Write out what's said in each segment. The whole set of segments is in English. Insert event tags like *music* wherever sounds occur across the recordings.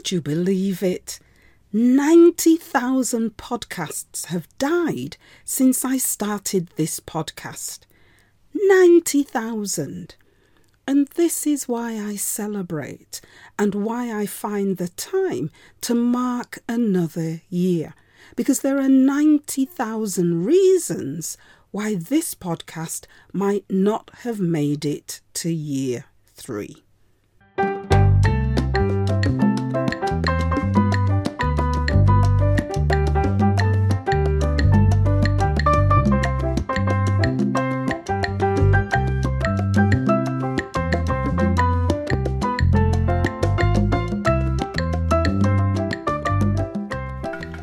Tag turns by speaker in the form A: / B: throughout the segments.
A: Would you believe it? 90,000 podcasts have died since I started this podcast. 90,000. And this is why I celebrate and why I find the time to mark another year. Because there are 90,000 reasons why this podcast might not have made it to year three.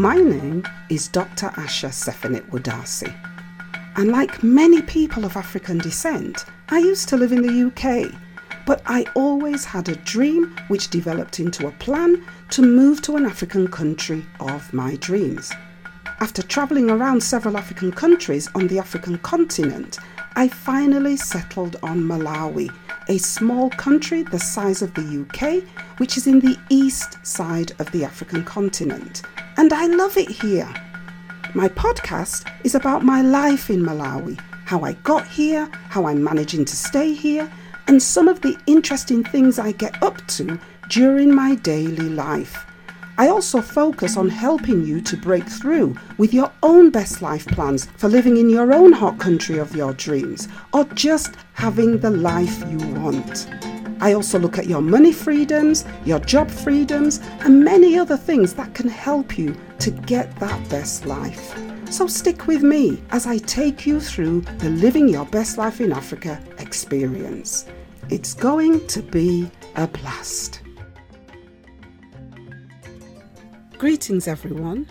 A: My name is Dr. Asha Sefenit Wadasi. And like many people of African descent, I used to live in the UK, but I always had a dream which developed into a plan to move to an African country of my dreams. After travelling around several African countries on the African continent, I finally settled on Malawi, a small country the size of the UK, which is in the east side of the African continent and I love it here. My podcast is about my life in Malawi, how I got here, how I'm managing to stay here, and some of the interesting things I get up to during my daily life. I also focus on helping you to break through with your own best life plans for living in your own hot country of your dreams or just having the life you want. I also look at your money freedoms, your job freedoms, and many other things that can help you to get that best life. So stick with me as I take you through the Living Your Best Life in Africa experience. It's going to be a blast. Greetings, everyone.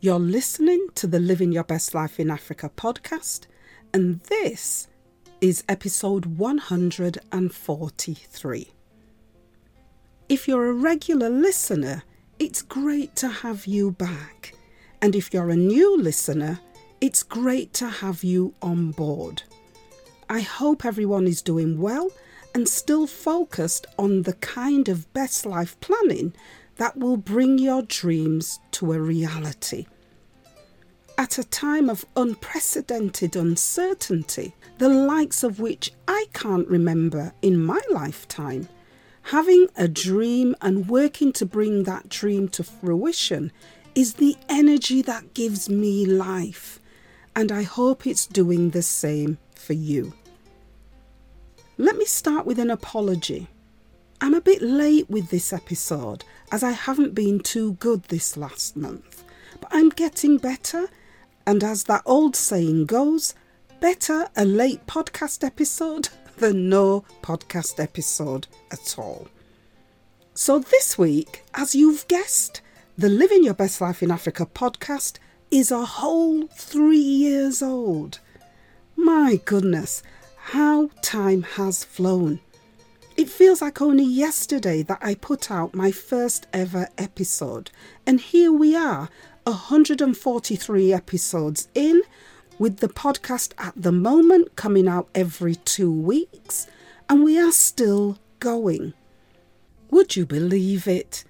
A: You're listening to the Living Your Best Life in Africa podcast, and this is episode 143. If you're a regular listener, it's great to have you back. And if you're a new listener, it's great to have you on board. I hope everyone is doing well and still focused on the kind of best life planning that will bring your dreams to a reality. At a time of unprecedented uncertainty, the likes of which I can't remember in my lifetime, having a dream and working to bring that dream to fruition is the energy that gives me life, and I hope it's doing the same for you. Let me start with an apology. I'm a bit late with this episode as I haven't been too good this last month, but I'm getting better and as that old saying goes, better a late podcast episode *laughs* than no podcast episode at all. So, this week, as you've guessed, the Living Your Best Life in Africa podcast is a whole three years old. My goodness, how time has flown. It feels like only yesterday that I put out my first ever episode, and here we are 143 episodes in, with the podcast at the moment coming out every two weeks, and we are still going. Would you believe it?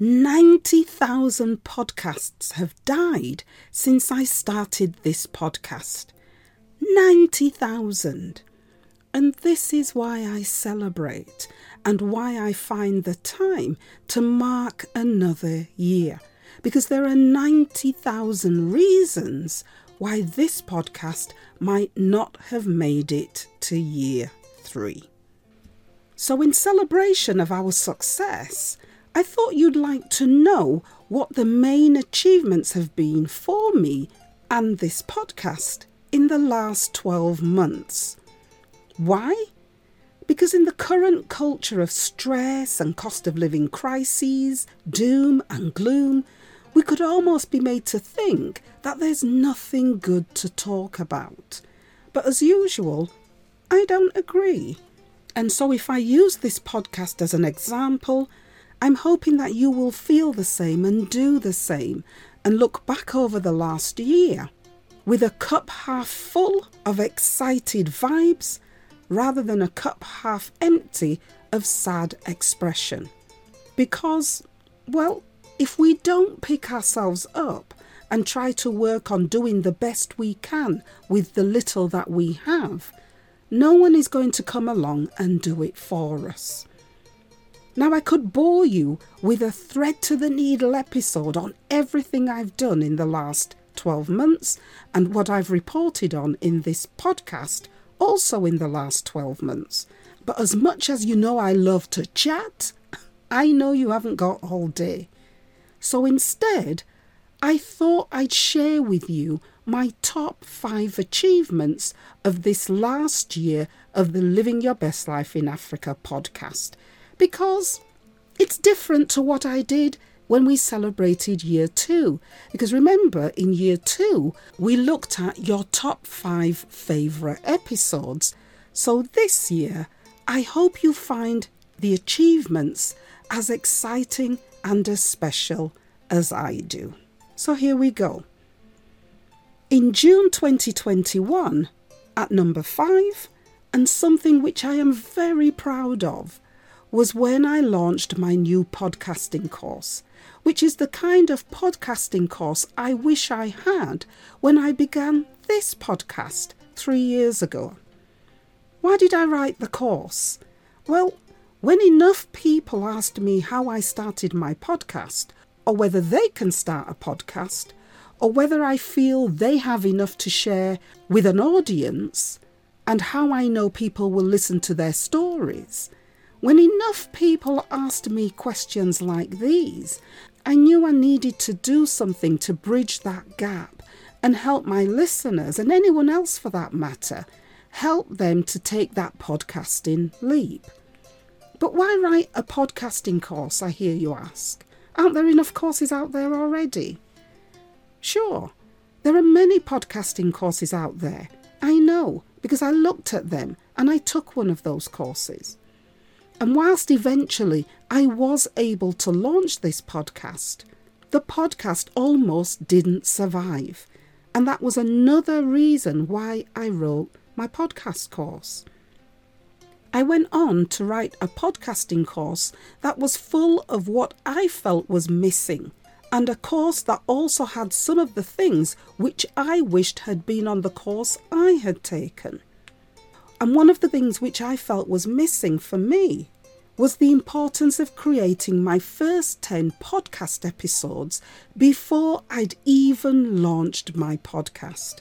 A: 90,000 podcasts have died since I started this podcast. 90,000. And this is why I celebrate and why I find the time to mark another year because there are 90,000 reasons why this podcast might not have made it to year three. So, in celebration of our success, I thought you'd like to know what the main achievements have been for me and this podcast in the last 12 months. Why? Because in the current culture of stress and cost of living crises, doom and gloom, we could almost be made to think that there's nothing good to talk about. But as usual, I don't agree. And so, if I use this podcast as an example, I'm hoping that you will feel the same and do the same and look back over the last year with a cup half full of excited vibes rather than a cup half empty of sad expression. Because Well, if we don't pick ourselves up and try to work on doing the best we can with the little that we have, no one is going to come along and do it for us. Now, I could bore you with a thread to the needle episode on everything I've done in the last 12 months and what I've reported on in this podcast also in the last 12 months. But as much as you know I love to chat, *laughs* I know you haven't got all day. So instead, I thought I'd share with you my top five achievements of this last year of the Living Your Best Life in Africa podcast because it's different to what I did when we celebrated year two. Because remember, in year two, we looked at your top five favourite episodes. So this year, I hope you find the achievements as exciting and as special as I do. So here we go. In June 2021, at number five, and something which I am very proud of, was when I launched my new podcasting course, which is the kind of podcasting course I wish I had when I began this podcast three years ago. Why did I write the course? Well, when enough people asked me how I started my podcast, or whether they can start a podcast, or whether I feel they have enough to share with an audience, and how I know people will listen to their stories. When enough people asked me questions like these, I knew I needed to do something to bridge that gap and help my listeners, and anyone else for that matter, help them to take that podcasting leap. But why write a podcasting course, I hear you ask? Aren't there enough courses out there already? Sure, there are many podcasting courses out there. I know because I looked at them and I took one of those courses. And whilst eventually I was able to launch this podcast, the podcast almost didn't survive. And that was another reason why I wrote my podcast course. I went on to write a podcasting course that was full of what I felt was missing, and a course that also had some of the things which I wished had been on the course I had taken. And one of the things which I felt was missing for me was the importance of creating my first 10 podcast episodes before I'd even launched my podcast.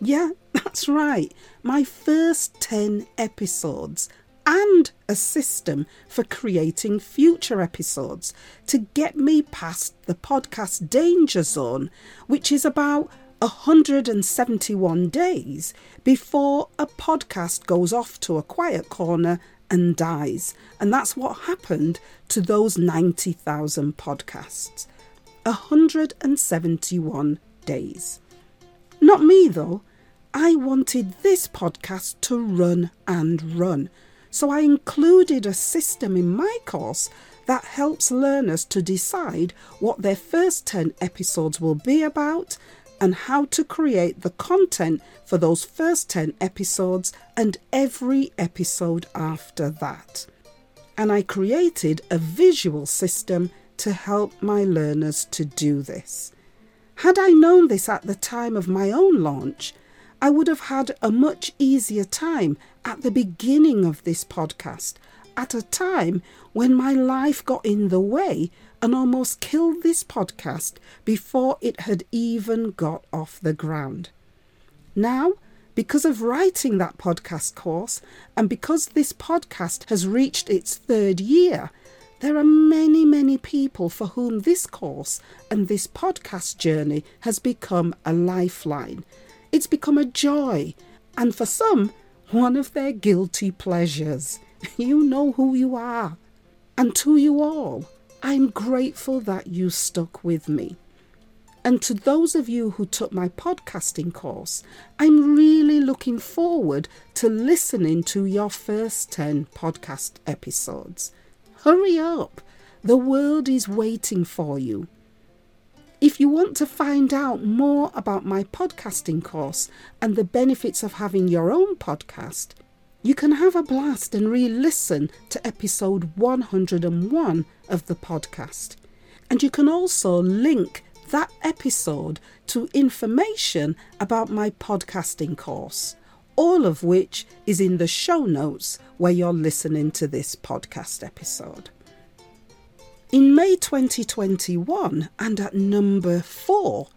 A: Yeah, *laughs* that's right, my first 10 episodes and a system for creating future episodes to get me past the podcast danger zone, which is about 171 days before a podcast goes off to a quiet corner and dies. And that's what happened to those 90,000 podcasts. 171 days. Not me, though. I wanted this podcast to run and run. So I included a system in my course that helps learners to decide what their first 10 episodes will be about and how to create the content for those first 10 episodes and every episode after that. And I created a visual system to help my learners to do this. Had I known this at the time of my own launch, I would have had a much easier time at the beginning of this podcast, at a time when my life got in the way and almost killed this podcast before it had even got off the ground. Now, because of writing that podcast course and because this podcast has reached its third year, there are many, many people for whom this course and this podcast journey has become a lifeline. It's become a joy, and for some, one of their guilty pleasures. *laughs* You know who you are. And to you all, I'm grateful that you stuck with me. And to those of you who took my podcasting course, I'm really looking forward to listening to your first 10 podcast episodes. Hurry up! The world is waiting for you. If you want to find out more about my podcasting course and the benefits of having your own podcast, you can have a blast and re listen to episode 101 of the podcast. And you can also link that episode to information about my podcasting course, all of which is in the show notes where you're listening to this podcast episode. In May 2021, and at number four,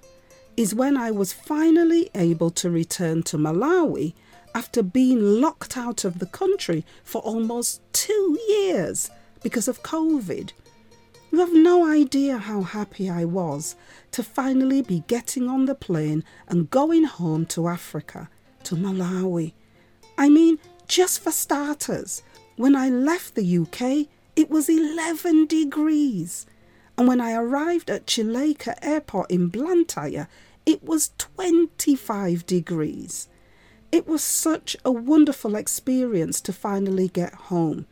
A: is when I was finally able to return to Malawi after being locked out of the country for almost two years because of COVID. You have no idea how happy I was to finally be getting on the plane and going home to Africa, to Malawi. I mean, just for starters, when I left the UK, it was 11 degrees. And when I arrived at Chileka Airport in Blantyre, it was 25 degrees. It was such a wonderful experience to finally get home.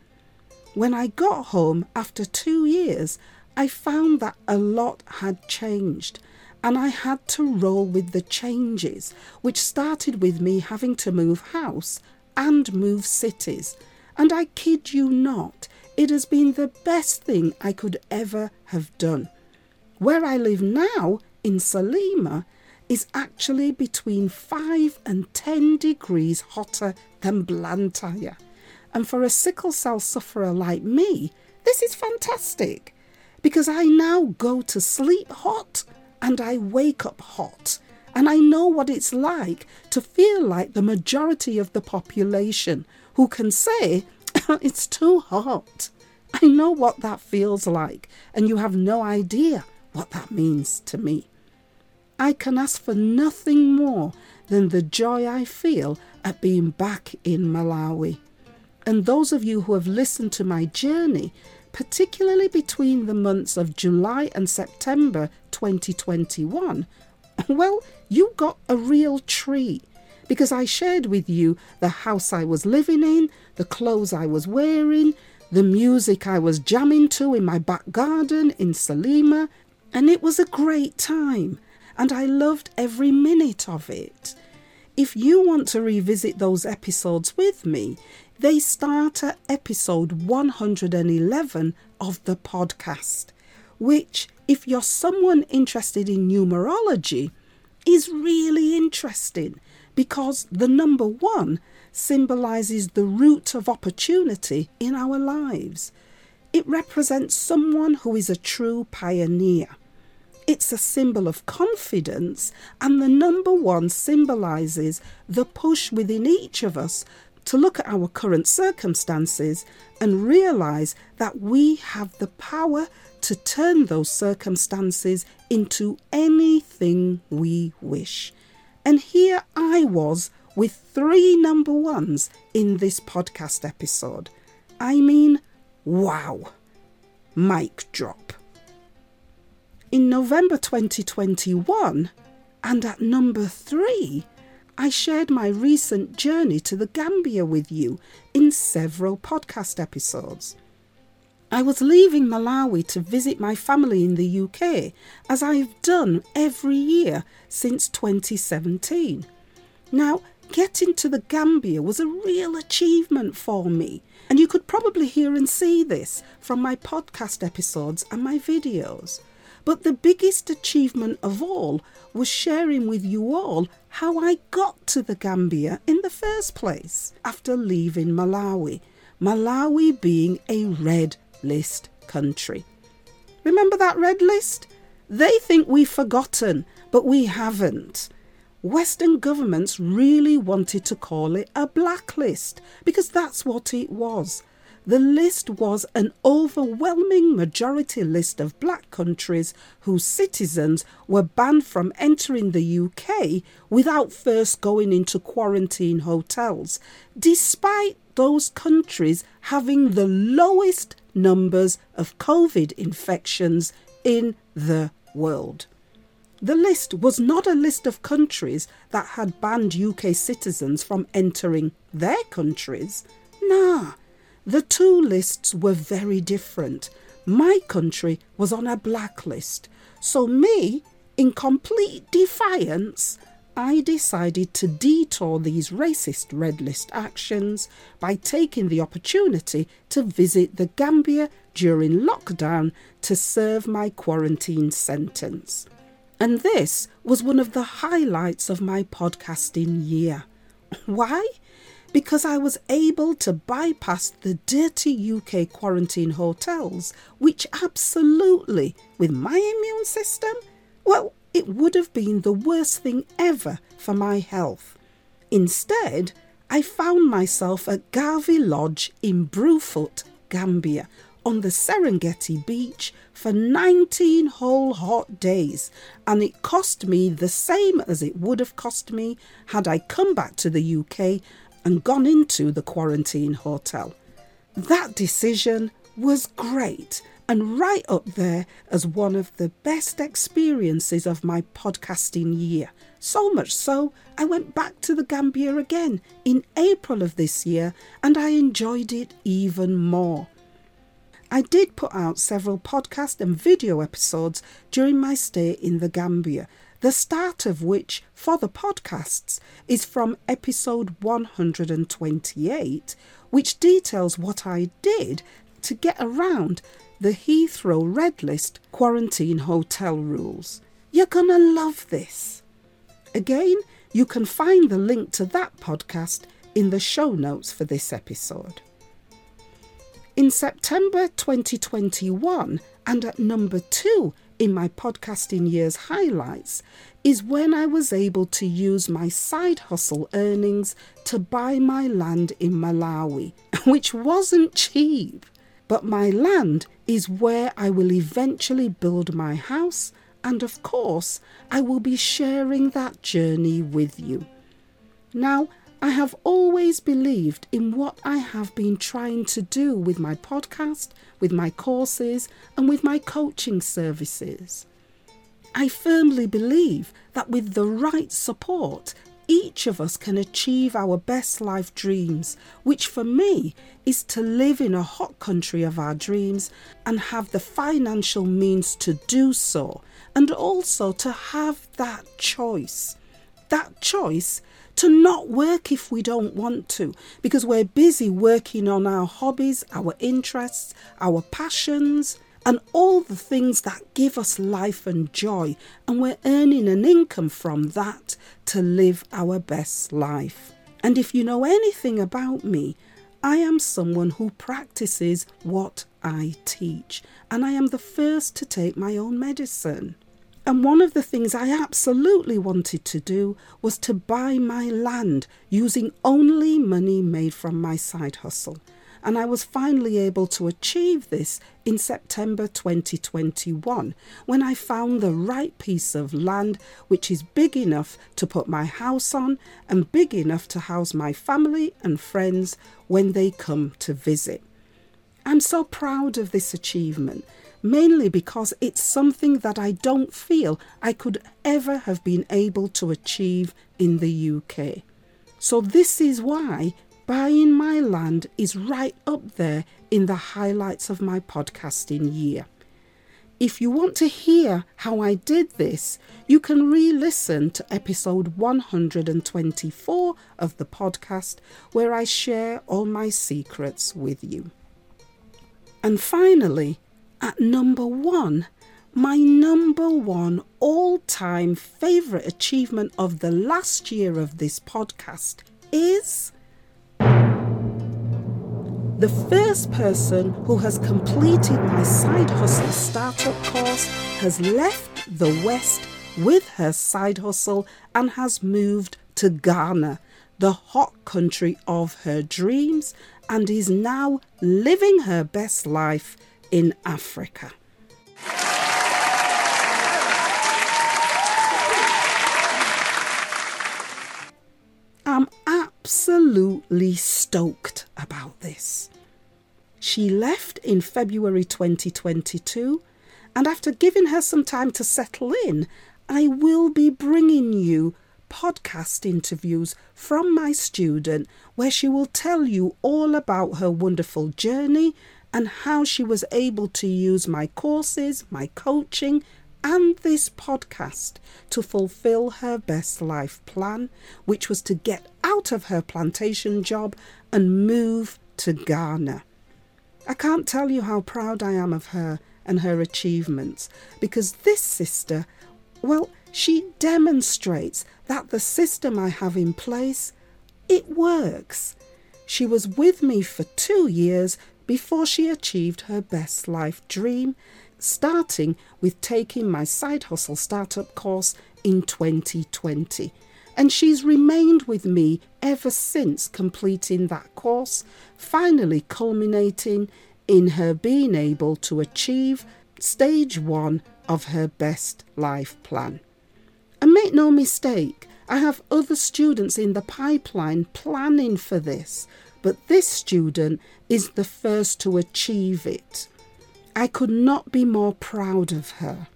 A: When I got home after two years, I found that a lot had changed and I had to roll with the changes, which started with me having to move house and move cities. And I kid you not, it has been the best thing I could ever have done. Where I live now, in Salima, is actually between 5 and 10 degrees hotter than Blantyre. And for a sickle cell sufferer like me, this is fantastic because I now go to sleep hot and I wake up hot. And I know what it's like to feel like the majority of the population who can say, *laughs* it's too hot. I know what that feels like, and you have no idea what that means to me. I can ask for nothing more than the joy I feel at being back in Malawi. And those of you who have listened to my journey, particularly between the months of July and September 2021, *laughs* well, you got a real treat because I shared with you the house I was living in, the clothes I was wearing, the music I was jamming to in my back garden in Salima, and it was a great time and I loved every minute of it. If you want to revisit those episodes with me, they start at episode 111 of the podcast, which, if you're someone interested in numerology, is really interesting because the number one symbolizes the root of opportunity in our lives. It represents someone who is a true pioneer. It's a symbol of confidence, and the number one symbolizes the push within each of us to look at our current circumstances and realize that we have the power to turn those circumstances into anything we wish. And here I was with three number ones in this podcast episode. I mean, wow. Mic drop. In November 2021, and at number three, I shared my recent journey to the Gambia with you in several podcast episodes. I was leaving Malawi to visit my family in the UK, as I've done every year since 2017. Now, getting to the Gambia was a real achievement for me, and you could probably hear and see this from my podcast episodes and my videos. But the biggest achievement of all was sharing with you all how I got to the Gambia in the first place after leaving Malawi. Malawi being a red list country. Remember that red list? They think we've forgotten, but we haven't. Western governments really wanted to call it a blacklist because that's what it was. The list was an overwhelming majority list of black countries whose citizens were banned from entering the UK without first going into quarantine hotels, despite those countries having the lowest numbers of COVID infections in the world. The list was not a list of countries that had banned UK citizens from entering their countries. Nah, the two lists were very different. My country was on a blacklist. So, me, in complete defiance, I decided to detour these racist red list actions by taking the opportunity to visit the Gambia during lockdown to serve my quarantine sentence. And this was one of the highlights of my podcasting year. Why? Because I was able to bypass the dirty UK quarantine hotels, which absolutely, with my immune system, well, it would have been the worst thing ever for my health. Instead, I found myself at Garvey Lodge in Brufut, Gambia, on the Serengeti beach for 19 whole hot days, and it cost me the same as it would have cost me had I come back to the UK and gone into the quarantine hotel. That decision was great and right up there as one of the best experiences of my podcasting year. So much so, I went back to the Gambia again in April of this year and I enjoyed it even more. I did put out several podcast and video episodes during my stay in the Gambia, the start of which for the podcasts is from episode 128, which details what I did to get around the Heathrow Red List quarantine hotel rules. You're gonna love this. Again, you can find the link to that podcast in the show notes for this episode. In September 2021, and at number two in my podcasting year's highlights, is when I was able to use my side hustle earnings to buy my land in Malawi, *laughs* which wasn't cheap. But my land is where I will eventually build my house, and of course, I will be sharing that journey with you. Now, I have always believed in what I have been trying to do with my podcast, with my courses, and with my coaching services. I firmly believe that with the right support, each of us can achieve our best life dreams, which for me is to live in a hot country of our dreams and have the financial means to do so, and also to have that choice. That choice to not work if we don't want to, because we're busy working on our hobbies, our interests, our passions, and all the things that give us life and joy, and we're earning an income from that to live our best life. And if you know anything about me, I am someone who practices what I teach, and I am the first to take my own medicine. And one of the things I absolutely wanted to do was to buy my land using only money made from my side hustle and I was finally able to achieve this in September 2021 when I found the right piece of land which is big enough to put my house on and big enough to house my family and friends when they come to visit. I'm so proud of this achievement, mainly because it's something that I don't feel I could ever have been able to achieve in the UK. So, this is why buying my land is right up there in the highlights of my podcasting year. If you want to hear how I did this, you can re listen to episode 124 of the podcast, where I share all my secrets with you. And finally, at number one, my number one all time favourite achievement of the last year of this podcast is the first person who has completed my side hustle startup course has left the West with her side hustle and has moved to Ghana, the hot country of her dreams, and is now living her best life in Africa. I'm absolutely stoked about this. She left in February 2022, and after giving her some time to settle in, I will be bringing you podcast interviews from my student where she will tell you all about her wonderful journey and how she was able to use my courses, my coaching, and this podcast to fulfill her best life plan, which was to get out of her plantation job and move to Ghana. I can't tell you how proud I am of her and her achievements because this sister, well, she demonstrates that the system I have in place, it works. She was with me for 2 years before she achieved her best life dream, starting with taking my side hustle startup course in 2020 and she's remained with me ever since completing that course, finally culminating in her being able to achieve stage one of her best life plan. And make no mistake, I have other students in the pipeline planning for this, but this student is the first to achieve it. I could not be more proud of her.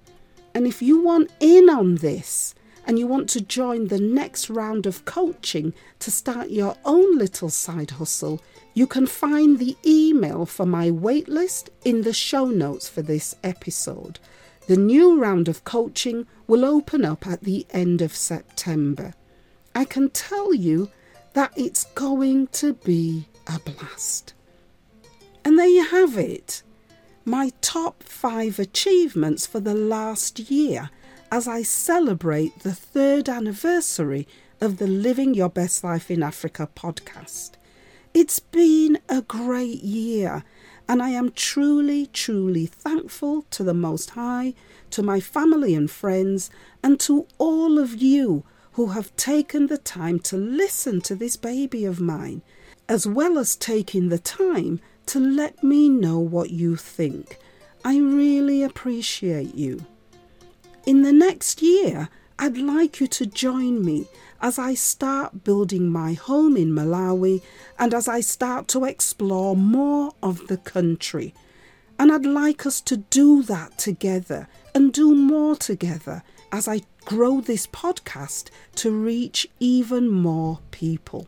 A: And if you want in on this, and you want to join the next round of coaching to start your own little side hustle, you can find the email for my waitlist in the show notes for this episode. The new round of coaching will open up at the end of September. I can tell you that it's going to be a blast. And there you have it my top five achievements for the last year as I celebrate the third anniversary of the Living Your Best Life in Africa podcast. It's been a great year, and I am truly, truly thankful to the Most High, to my family and friends, and to all of you who have taken the time to listen to this baby of mine, as well as taking the time to let me know what you think. I really appreciate you. In the next year, I'd like you to join me as I start building my home in Malawi and as I start to explore more of the country. And I'd like us to do that together and do more together as I grow this podcast to reach even more people.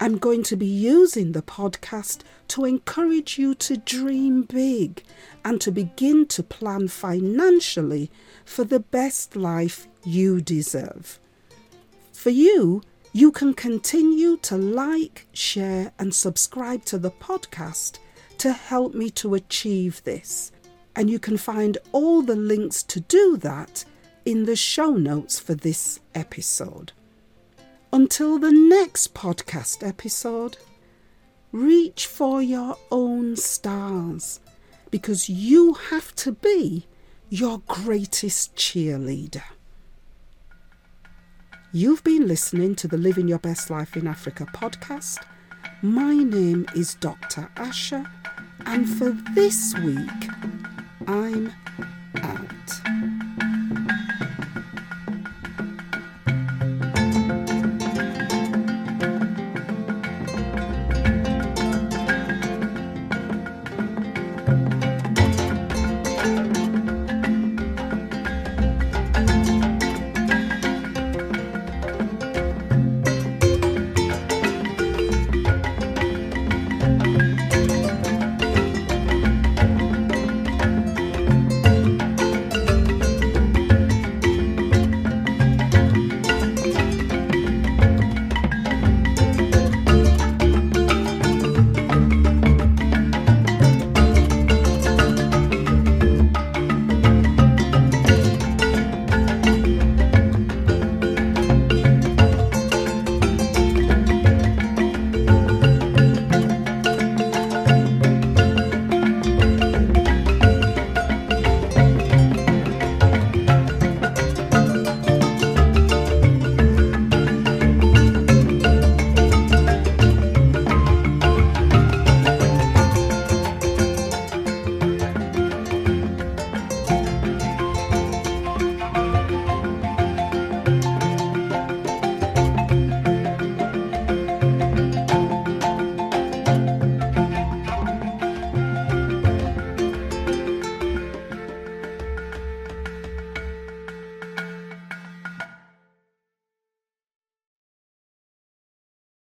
A: I'm going to be using the podcast to encourage you to dream big and to begin to plan financially for the best life you deserve. For you, you can continue to like, share, and subscribe to the podcast to help me to achieve this. And you can find all the links to do that in the show notes for this episode. Until the next podcast episode, reach for your own stars because you have to be your greatest cheerleader. You've been listening to the Living Your Best Life in Africa podcast. My name is Dr. Asha, and for this week, I'm out.